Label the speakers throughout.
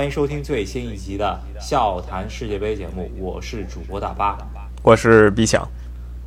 Speaker 1: 欢迎收听最新一集的《笑谈世界杯》节目，我是主播大巴，
Speaker 2: 我是毕强。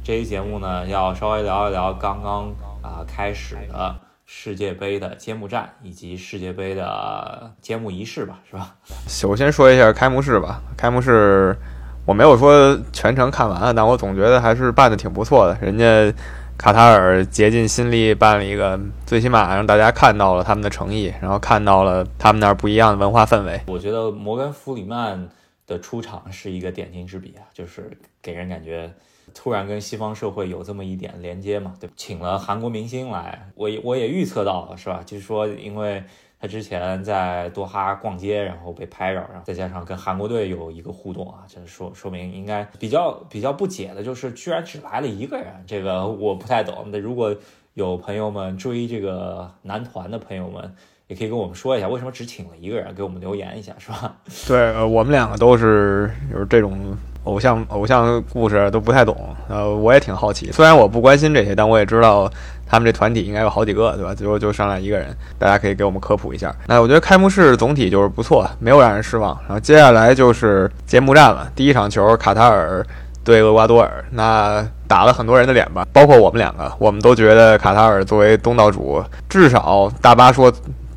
Speaker 1: 这期节目呢，要稍微聊一聊刚刚啊开始的世界杯的揭幕战以及世界杯的揭幕仪式吧，是吧？
Speaker 2: 首先说一下开幕式吧。开幕式我没有说全程看完，但我总觉得还是办的挺不错的。人家。卡塔尔竭尽心力办了一个，最起码让大家看到了他们的诚意，然后看到了他们那儿不一样的文化氛围。
Speaker 1: 我觉得摩根·弗里曼的出场是一个点睛之笔啊，就是给人感觉突然跟西方社会有这么一点连接嘛，对请了韩国明星来，我我也预测到了，是吧？就是说，因为。他之前在多哈逛街，然后被拍着，然后再加上跟韩国队有一个互动啊，就是说说明应该比较比较不解的，就是居然只来了一个人，这个我不太懂。那如果有朋友们追这个男团的朋友们，也可以跟我们说一下，为什么只请了一个人，给我们留言一下，是吧？
Speaker 2: 对，我们两个都是就是这种偶像偶像故事都不太懂，呃，我也挺好奇，虽然我不关心这些，但我也知道。他们这团体应该有好几个，对吧？最后就上来一个人，大家可以给我们科普一下。那我觉得开幕式总体就是不错，没有让人失望。然后接下来就是揭幕战了，第一场球卡塔尔对厄瓜多尔，那打了很多人的脸吧，包括我们两个，我们都觉得卡塔尔作为东道主，至少大巴说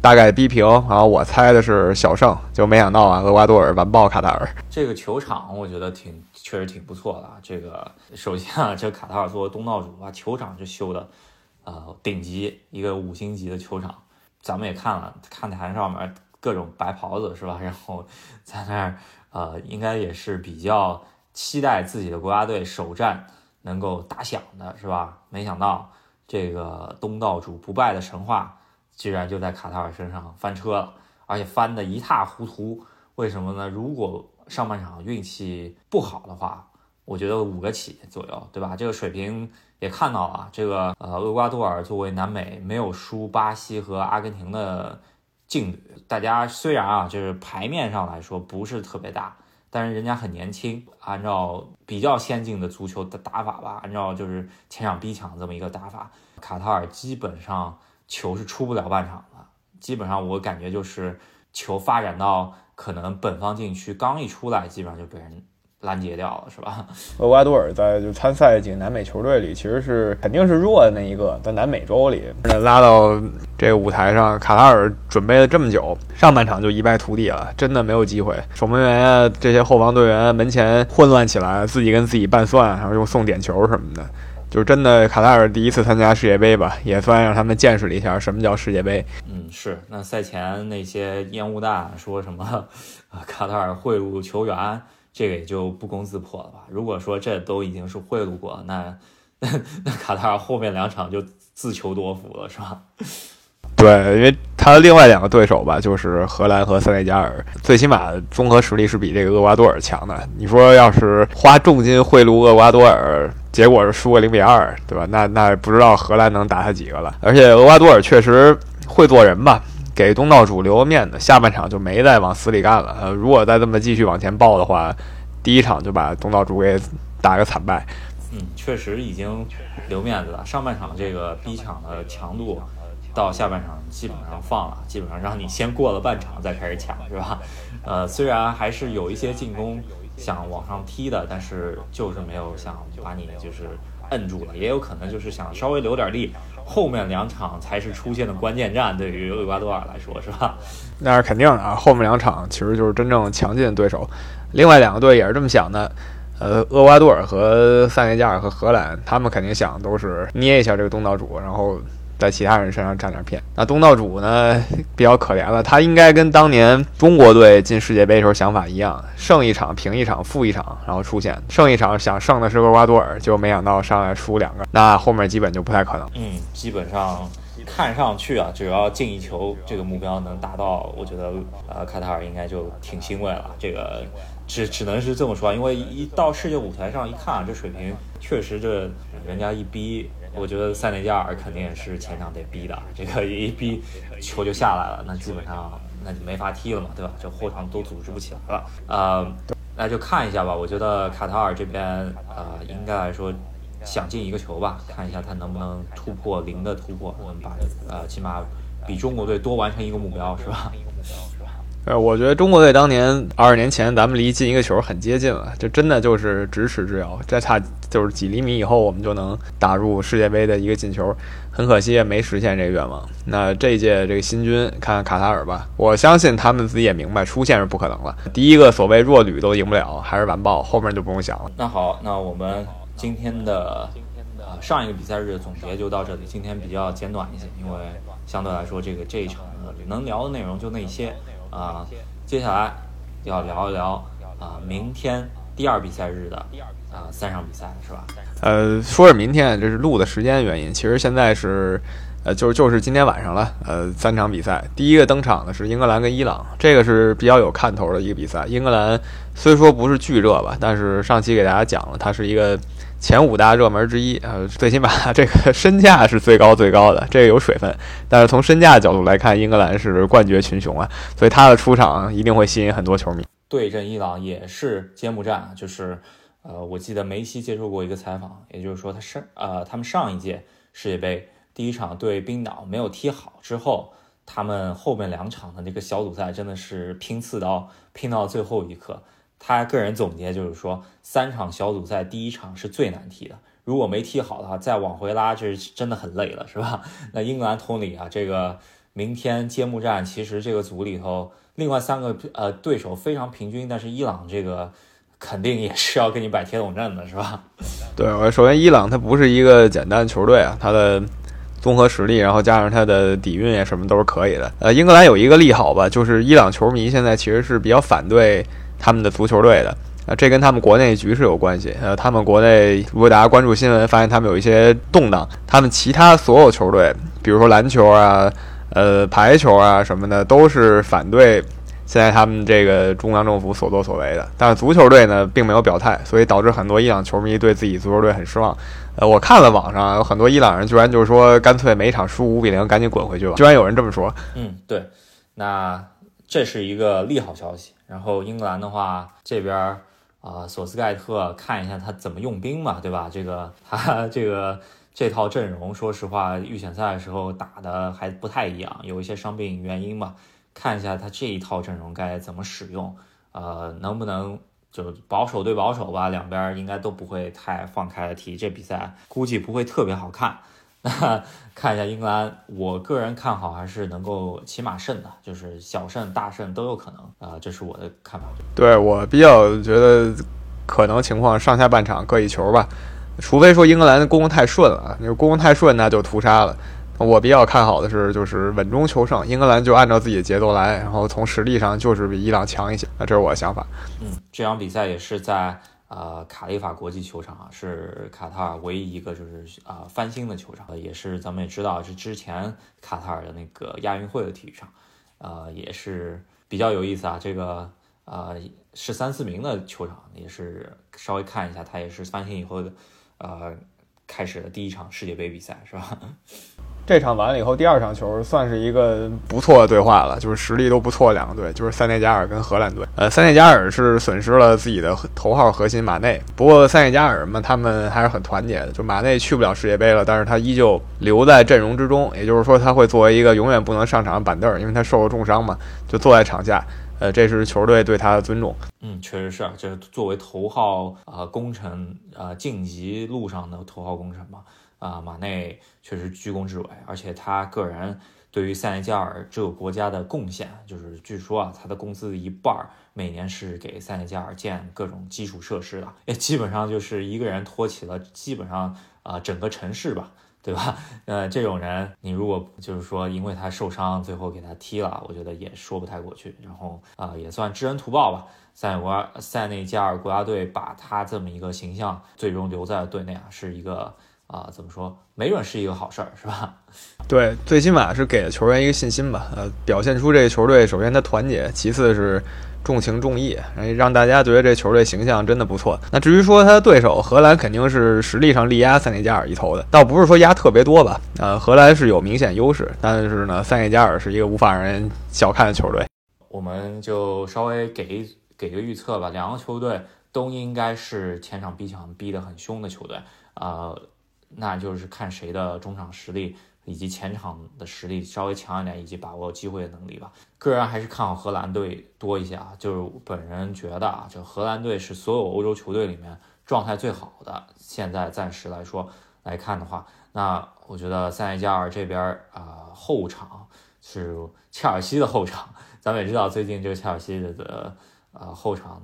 Speaker 2: 大概逼平，然后我猜的是小胜，就没想到啊，厄瓜多尔完爆卡塔尔。
Speaker 1: 这个球场我觉得挺确实挺不错的。这个首先啊，这卡塔尔作为东道主啊，球场就修的。呃，顶级一个五星级的球场，咱们也看了，看台上面各种白袍子是吧？然后在那儿，呃，应该也是比较期待自己的国家队首战能够打响的是吧？没想到这个东道主不败的神话，居然就在卡塔尔身上翻车了，而且翻得一塌糊涂。为什么呢？如果上半场运气不好的话，我觉得五个起左右，对吧？这个水平。也看到了这个呃，厄瓜多尔作为南美没有输巴西和阿根廷的劲旅，大家虽然啊，就是牌面上来说不是特别大，但是人家很年轻，按照比较先进的足球的打法吧，按照就是前场逼抢这么一个打法，卡塔尔基本上球是出不了半场的，基本上我感觉就是球发展到可能本方禁区刚一出来，基本上就被人。拦截掉了是吧？
Speaker 2: 厄瓜多尔在就参赛几个南美球队里，其实是肯定是弱的那一个，在南美洲里拉到这个舞台上，卡塔尔准备了这么久，上半场就一败涂地了，真的没有机会。守门员啊，这些后防队员门前混乱起来，自己跟自己拌蒜，然后又送点球什么的，就是真的卡塔尔第一次参加世界杯吧，也算让他们见识了一下什么叫世界杯。
Speaker 1: 嗯，是。那赛前那些烟雾弹说什么啊？卡塔尔贿赂球员。这个也就不攻自破了吧。如果说这都已经是贿赂过，那那 那卡塔尔后面两场就自求多福了，是吧？
Speaker 2: 对，因为他的另外两个对手吧，就是荷兰和塞内加尔，最起码综合实力是比这个厄瓜多尔强的。你说要是花重金贿赂厄瓜多尔，结果是输个零比二，对吧？那那不知道荷兰能打他几个了。而且厄瓜多尔确实会做人吧。给东道主留个面子，下半场就没再往死里干了。呃，如果再这么继续往前爆的话，第一场就把东道主给打个惨败。
Speaker 1: 嗯，确实已经留面子了。上半场这个逼抢的强度，到下半场基本上放了，基本上让你先过了半场再开始抢，是吧？呃，虽然还是有一些进攻想往上踢的，但是就是没有想把你就是摁住了，也有可能就是想稍微留点力。后面两场才是出现的关键战，对于厄瓜多尔来说，是吧？
Speaker 2: 那是肯定的啊。后面两场其实就是真正强劲的对手。另外两个队也是这么想的，呃，厄瓜多尔和塞内加尔和荷兰，他们肯定想都是捏一下这个东道主，然后。在其他人身上占点便宜。那东道主呢，比较可怜了。他应该跟当年中国队进世界杯的时候想法一样，胜一场平一场负一场，然后出现胜一场想胜的是厄瓜多尔，就没想到上来输两个，那后面基本就不太可能。
Speaker 1: 嗯，基本上看上去啊，只要进一球这个目标能达到，我觉得呃卡塔尔应该就挺欣慰了。这个只只能是这么说，因为一到世界舞台上一看啊，这水平确实这人家一逼。我觉得塞内加尔肯定也是前场得逼的，这个一逼球就下来了，那基本上那就没法踢了嘛，对吧？这后场都组织不起来了。呃，那就看一下吧。我觉得卡塔尔这边呃，应该来说想进一个球吧，看一下他能不能突破零的突破，能把呃起码比中国队多完成一个目标，是吧？
Speaker 2: 呃，我觉得中国队当年二十年前，咱们离进一个球很接近了，这真的就是咫尺之遥，再差就是几厘米以后，我们就能打入世界杯的一个进球。很可惜也没实现这个愿望。那这一届这个新军，看看卡塔尔吧，我相信他们自己也明白出线是不可能了。第一个所谓弱旅都赢不了，还是完爆，后面就不用想了。
Speaker 1: 那好，那我们今天的呃上一个比赛日的总结就到这里。今天比较简短一些，因为相对来说这个这一场能聊的内容就那些。啊，接下来要聊一聊啊，明天第二比赛日的啊三场比赛是吧？
Speaker 2: 呃，说是明天，这是录的时间原因。其实现在是，呃，就是就是今天晚上了。呃，三场比赛，第一个登场的是英格兰跟伊朗，这个是比较有看头的一个比赛。英格兰虽说不是巨热吧，但是上期给大家讲了，它是一个前五大热门之一。呃，最起码这个 身价是最高最高的，这个有水分。但是从身价角度来看，英格兰是冠绝群雄啊，所以他的出场一定会吸引很多球迷。
Speaker 1: 对阵伊朗也是揭幕战，就是。呃，我记得梅西接受过一个采访，也就是说，他上呃，他们上一届世界杯第一场对冰岛没有踢好之后，他们后面两场的那个小组赛真的是拼刺刀，拼到最后一刻。他个人总结就是说，三场小组赛第一场是最难踢的，如果没踢好的话，再往回拉，这是真的很累了，是吧？那英格兰同理啊，这个明天揭幕战，其实这个组里头另外三个呃对手非常平均，但是伊朗这个。肯定也是要给你摆铁桶阵的，是吧？
Speaker 2: 对，我首先伊朗它不是一个简单的球队啊，它的综合实力，然后加上它的底蕴啊，什么都是可以的。呃，英格兰有一个利好吧，就是伊朗球迷现在其实是比较反对他们的足球队的啊，这跟他们国内局势有关系。呃，他们国内如果大家关注新闻，发现他们有一些动荡，他们其他所有球队，比如说篮球啊、呃排球啊什么的，都是反对。现在他们这个中央政府所作所为的，但是足球队呢并没有表态，所以导致很多伊朗球迷对自己足球队很失望。呃，我看了网上有很多伊朗人居然就是说，干脆每场输五比零，赶紧滚回去吧。居然有人这么说。
Speaker 1: 嗯，对，那这是一个利好消息。然后英格兰的话，这边啊，索斯盖特看一下他怎么用兵嘛，对吧？这个 他这个这套阵容，说实话，预选赛的时候打的还不太一样，有一些伤病原因嘛。看一下他这一套阵容该怎么使用，呃，能不能就保守对保守吧？两边应该都不会太放开踢，这比赛估计不会特别好看。那看一下英格兰，我个人看好还是能够起码胜的，就是小胜大胜都有可能啊，这是我的看法。
Speaker 2: 对我比较觉得可能情况上下半场各一球吧，除非说英格兰的攻攻太顺了，那攻攻太顺那就屠杀了。我比较看好的是，就是稳中求胜，英格兰就按照自己的节奏来，然后从实力上就是比伊朗强一些。那这是我的想法。
Speaker 1: 嗯，这场比赛也是在呃卡利法国际球场啊，是卡塔尔唯一一个就是啊翻新的球场，也是咱们也知道是之前卡塔尔的那个亚运会的体育场，呃也是比较有意思啊。这个呃是三四名的球场，也是稍微看一下，它也是翻新以后的呃开始的第一场世界杯比赛，是吧？
Speaker 2: 这场完了以后，第二场球算是一个不错的对话了，就是实力都不错，两个队就是塞内加尔跟荷兰队。呃，塞内加尔是损失了自己的头号核心马内，不过塞内加尔嘛，他们还是很团结的。就马内去不了世界杯了，但是他依旧留在阵容之中，也就是说他会作为一个永远不能上场的板凳，因为他受了重伤嘛，就坐在场下。呃，这是球队对他的尊重。
Speaker 1: 嗯，确实是啊，这是作为头号啊功臣啊晋级路上的头号功臣嘛。啊，马内确实居功至伟，而且他个人对于塞内加尔这个国家的贡献，就是据说啊，他的工资的一半每年是给塞内加尔建各种基础设施的，也基本上就是一个人托起了基本上啊整个城市吧，对吧？呃，这种人你如果就是说因为他受伤最后给他踢了，我觉得也说不太过去。然后啊，也算知恩图报吧，塞国塞内加尔国家队把他这么一个形象最终留在了队内啊，是一个。啊，怎么说？没准是一个好事儿，是吧？
Speaker 2: 对，最起码是给了球员一个信心吧。呃，表现出这个球队，首先他团结，其次是重情重义，让大家觉得这球队形象真的不错。那至于说他的对手荷兰，肯定是实力上力压塞内加尔一头的，倒不是说压特别多吧。呃，荷兰是有明显优势，但是呢，塞内加尔是一个无法让人小看的球队。
Speaker 1: 我们就稍微给给个预测吧，两个球队都应该是前场逼抢逼得很凶的球队啊。那就是看谁的中场实力以及前场的实力稍微强一点，以及把握机会的能力吧。个人还是看好荷兰队多一些啊，就是本人觉得啊，这荷兰队是所有欧洲球队里面状态最好的。现在暂时来说来看的话，那我觉得塞内加尔这边啊后场是切尔西的后场，咱们也知道最近这个切尔西的呃后场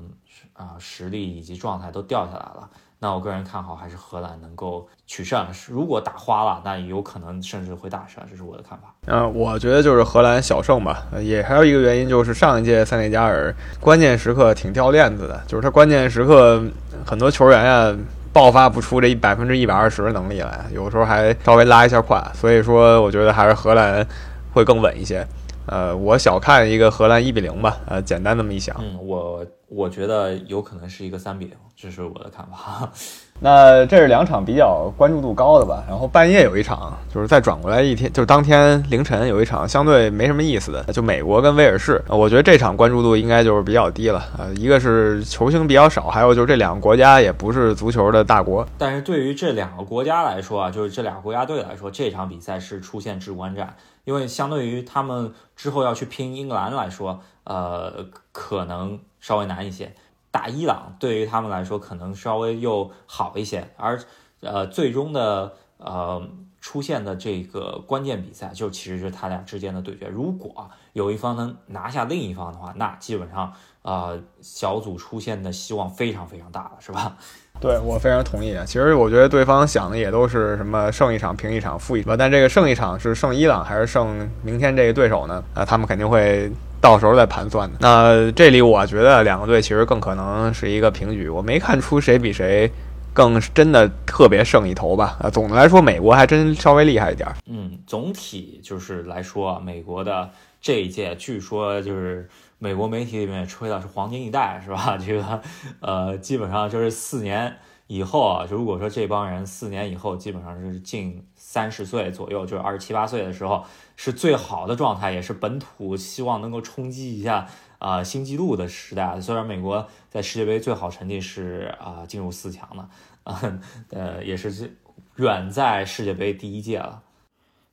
Speaker 1: 啊实力以及状态都掉下来了。那我个人看好还是荷兰能够取胜。如果打花了，那有可能甚至会大胜，这是我的看法。
Speaker 2: 嗯，我觉得就是荷兰小胜吧。也还有一个原因就是上一届塞内加尔关键时刻挺掉链子的，就是他关键时刻很多球员呀爆发不出这一百分之一百二十的能力来，有时候还稍微拉一下胯。所以说，我觉得还是荷兰会更稳一些。呃，我小看一个荷兰一比零吧，呃，简单这么一想。
Speaker 1: 嗯，我我觉得有可能是一个三比零，这是我的看法。
Speaker 2: 那这是两场比较关注度高的吧，然后半夜有一场，就是再转过来一天，就是当天凌晨有一场相对没什么意思的，就美国跟威尔士。我觉得这场关注度应该就是比较低了，呃，一个是球星比较少，还有就是这两个国家也不是足球的大国。
Speaker 1: 但是对于这两个国家来说啊，就是这俩国家队来说，这场比赛是出现至关战，因为相对于他们之后要去拼英格兰来说，呃，可能稍微难一些。打伊朗对于他们来说可能稍微又好一些，而呃最终的呃出现的这个关键比赛就其实是他俩之间的对决。如果有一方能拿下另一方的话，那基本上呃小组出现的希望非常非常大了，是吧？
Speaker 2: 对我非常同意啊。其实我觉得对方想的也都是什么胜一场平一场负一场，但这个胜一场是胜伊朗还是胜明天这个对手呢？啊，他们肯定会。到时候再盘算的。那这里我觉得两个队其实更可能是一个平局，我没看出谁比谁更真的特别胜一头吧。啊，总的来说，美国还真稍微厉害一点。
Speaker 1: 嗯，总体就是来说，美国的这一届，据说就是美国媒体里面吹的是黄金一代，是吧？这个呃，基本上就是四年以后啊，就如果说这帮人四年以后基本上是近三十岁左右，就是二十七八岁的时候。是最好的状态，也是本土希望能够冲击一下啊新纪录的时代。虽然美国在世界杯最好成绩是啊进入四强的，啊呃也是远在世界杯第一届了。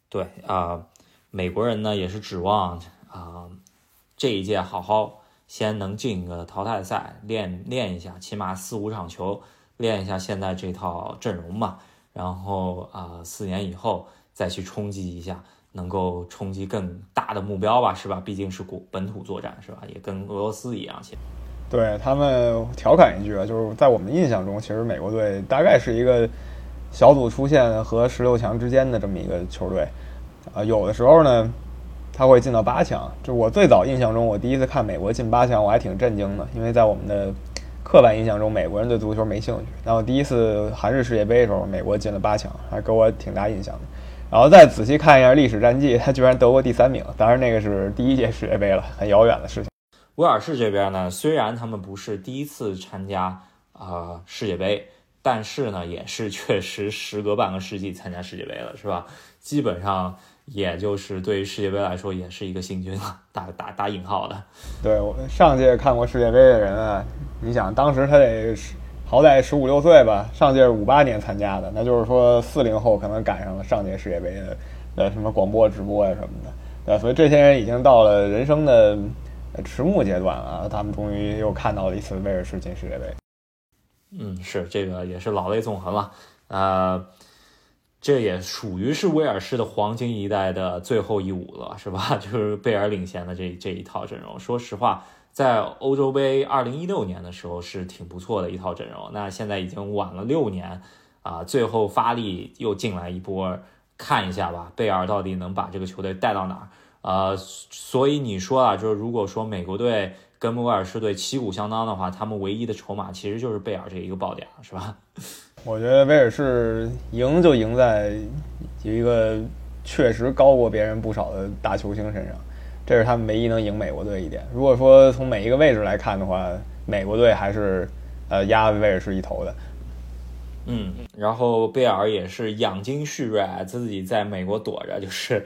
Speaker 1: 对啊，美国人呢也是指望啊这一届好好先能进个淘汰赛，练练一下，起码四五场球练一下现在这套阵容嘛。然后啊四年以后再去冲击一下。能够冲击更大的目标吧，是吧？毕竟是国本土作战，是吧？也跟俄罗斯一样，其实。
Speaker 2: 对他们调侃一句啊，就是在我们印象中，其实美国队大概是一个小组出线和十六强之间的这么一个球队。啊，有的时候呢，他会进到八强。就我最早印象中，我第一次看美国进八强，我还挺震惊的，因为在我们的刻板印象中，美国人对足球没兴趣。然后第一次韩日世界杯的时候，美国进了八强，还给我挺大印象的。然后再仔细看一下历史战绩，他居然得过第三名。当然，那个是第一届世界杯了，很遥远的事情。
Speaker 1: 威尔士这边呢，虽然他们不是第一次参加啊世界杯，但是呢，也是 确实时隔半个世纪参加世界杯了，是吧？基本上也就是对于世界杯来说，也是一个新军了，打打打引号的。
Speaker 2: 对我上届看过世界杯的人啊，你想当时他得。好歹十五六岁吧，上届是五八年参加的，那就是说四零后可能赶上了上届世界杯的呃什么广播直播呀什么的，对，所以这些人已经到了人生的迟暮阶段了，他们终于又看到了一次威尔士进世界杯。
Speaker 1: 嗯，是这个也是老泪纵横了，呃，这也属于是威尔士的黄金一代的最后一舞了，是吧？就是贝尔领衔的这这一套阵容，说实话。在欧洲杯二零一六年的时候是挺不错的一套阵容，那现在已经晚了六年，啊，最后发力又进来一波，看一下吧，贝尔到底能把这个球队带到哪儿？呃，所以你说啊，就是如果说美国队跟威尔士队旗鼓相当的话，他们唯一的筹码其实就是贝尔这一个爆点了，是吧？
Speaker 2: 我觉得威尔士赢就赢在一个确实高过别人不少的大球星身上。这是他们唯一能赢美国队一点。如果说从每一个位置来看的话，美国队还是呃压威尔士一头的。
Speaker 1: 嗯，然后贝尔也是养精蓄锐，自己在美国躲着，就是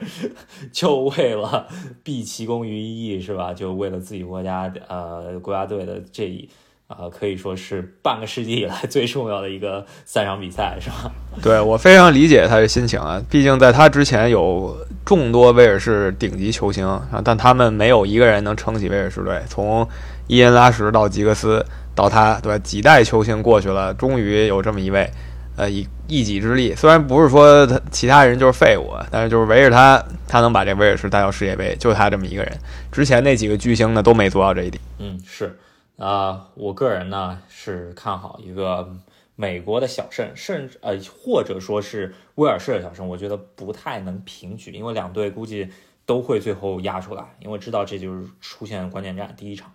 Speaker 1: 就为了毕其功于一役，是吧？就为了自己国家呃国家队的这一啊，可以说是半个世纪以来最重要的一个 三场比赛，是吧？
Speaker 2: 对我非常理解他的心情啊，毕竟在他之前有众多威尔士顶级球星啊，但他们没有一个人能撑起威尔士队。从伊恩拉什到吉格斯到他，对吧？几代球星过去了，终于有这么一位，呃，以一己之力，虽然不是说他其他人就是废物，但是就是围着他，他能把这威尔士带到世界杯，就他这么一个人。之前那几个巨星呢都没做到这一点。
Speaker 1: 嗯，是啊，我个人呢是看好一个。美国的小胜，甚至呃，或者说是威尔士的小胜，我觉得不太能平局，因为两队估计都会最后压出来，因为知道这就是出现关键战第一场。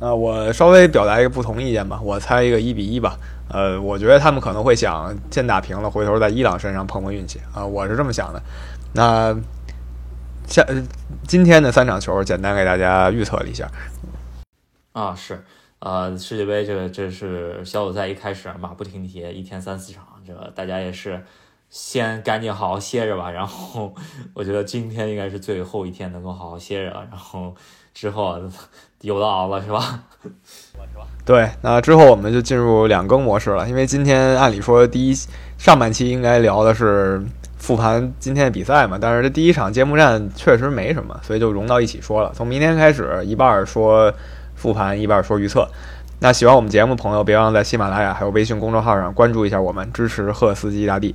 Speaker 2: 啊，我稍微表达一个不同意见吧，我猜一个一比一吧。呃，我觉得他们可能会想先打平了，回头在伊朗身上碰碰运气啊，我是这么想的。那下今天的三场球，简单给大家预测了一下。
Speaker 1: 啊，是。呃，世界杯这个这是小组赛一开始马不停蹄，一天三四场，这个大家也是先赶紧好好歇着吧。然后我觉得今天应该是最后一天能够好好歇着了，然后之后有的熬了，是吧？
Speaker 2: 对，那之后我们就进入两更模式了，因为今天按理说第一上半期应该聊的是复盘今天的比赛嘛，但是这第一场揭幕战确实没什么，所以就融到一起说了。从明天开始，一半说。复盘一半说预测，那喜欢我们节目的朋友，别忘了在喜马拉雅还有微信公众号上关注一下我们，支持赫斯基大帝。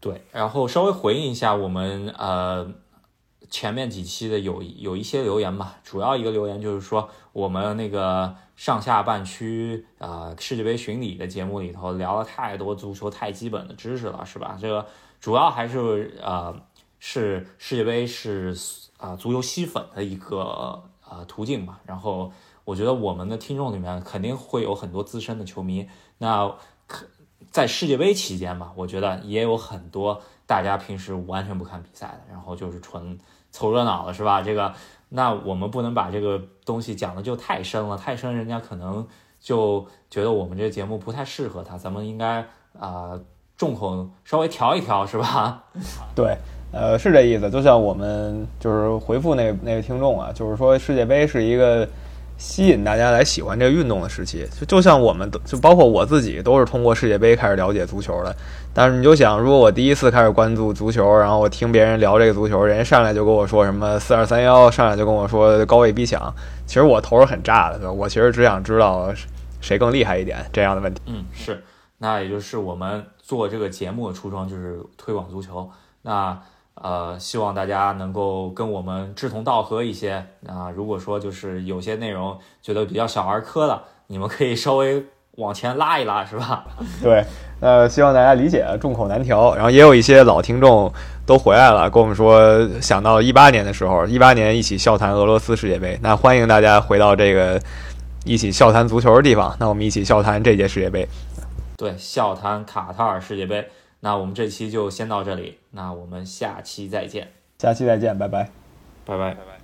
Speaker 1: 对，然后稍微回应一下我们呃前面几期的有有一些留言吧，主要一个留言就是说我们那个上下半区啊世界杯巡礼的节目里头聊了太多足球太基本的知识了，是吧？这个主要还是呃是世界杯是啊足球吸粉的一个呃途径吧，然后。我觉得我们的听众里面肯定会有很多资深的球迷，那可在世界杯期间吧，我觉得也有很多大家平时完全不看比赛的，然后就是纯凑热闹的，是吧？这个，那我们不能把这个东西讲的就太深了，太深人家可能就觉得我们这个节目不太适合他，咱们应该啊众口稍微调一调，是吧？
Speaker 2: 对，呃，是这意思。就像我们就是回复那那个听众啊，就是说世界杯是一个。吸引大家来喜欢这个运动的时期，就就像我们，就包括我自己，都是通过世界杯开始了解足球的。但是你就想，如果我第一次开始关注足球，然后我听别人聊这个足球，人家上来就跟我说什么四二三幺，上来就跟我说高位逼抢，其实我头是很炸的，对吧？我其实只想知道谁更厉害一点这样的问题。
Speaker 1: 嗯，是，那也就是我们做这个节目的初衷就是推广足球。那。呃，希望大家能够跟我们志同道合一些啊。如果说就是有些内容觉得比较小儿科的，你们可以稍微往前拉一拉，是吧？
Speaker 2: 对，呃，希望大家理解，众口难调。然后也有一些老听众都回来了，跟我们说想到一八年的时候，一八年一起笑谈俄罗斯世界杯。那欢迎大家回到这个一起笑谈足球的地方，那我们一起笑谈这届世界杯。
Speaker 1: 对，笑谈卡塔尔世界杯。那我们这期就先到这里，那我们下期再见，
Speaker 2: 下期再见，拜拜，
Speaker 1: 拜拜，拜拜。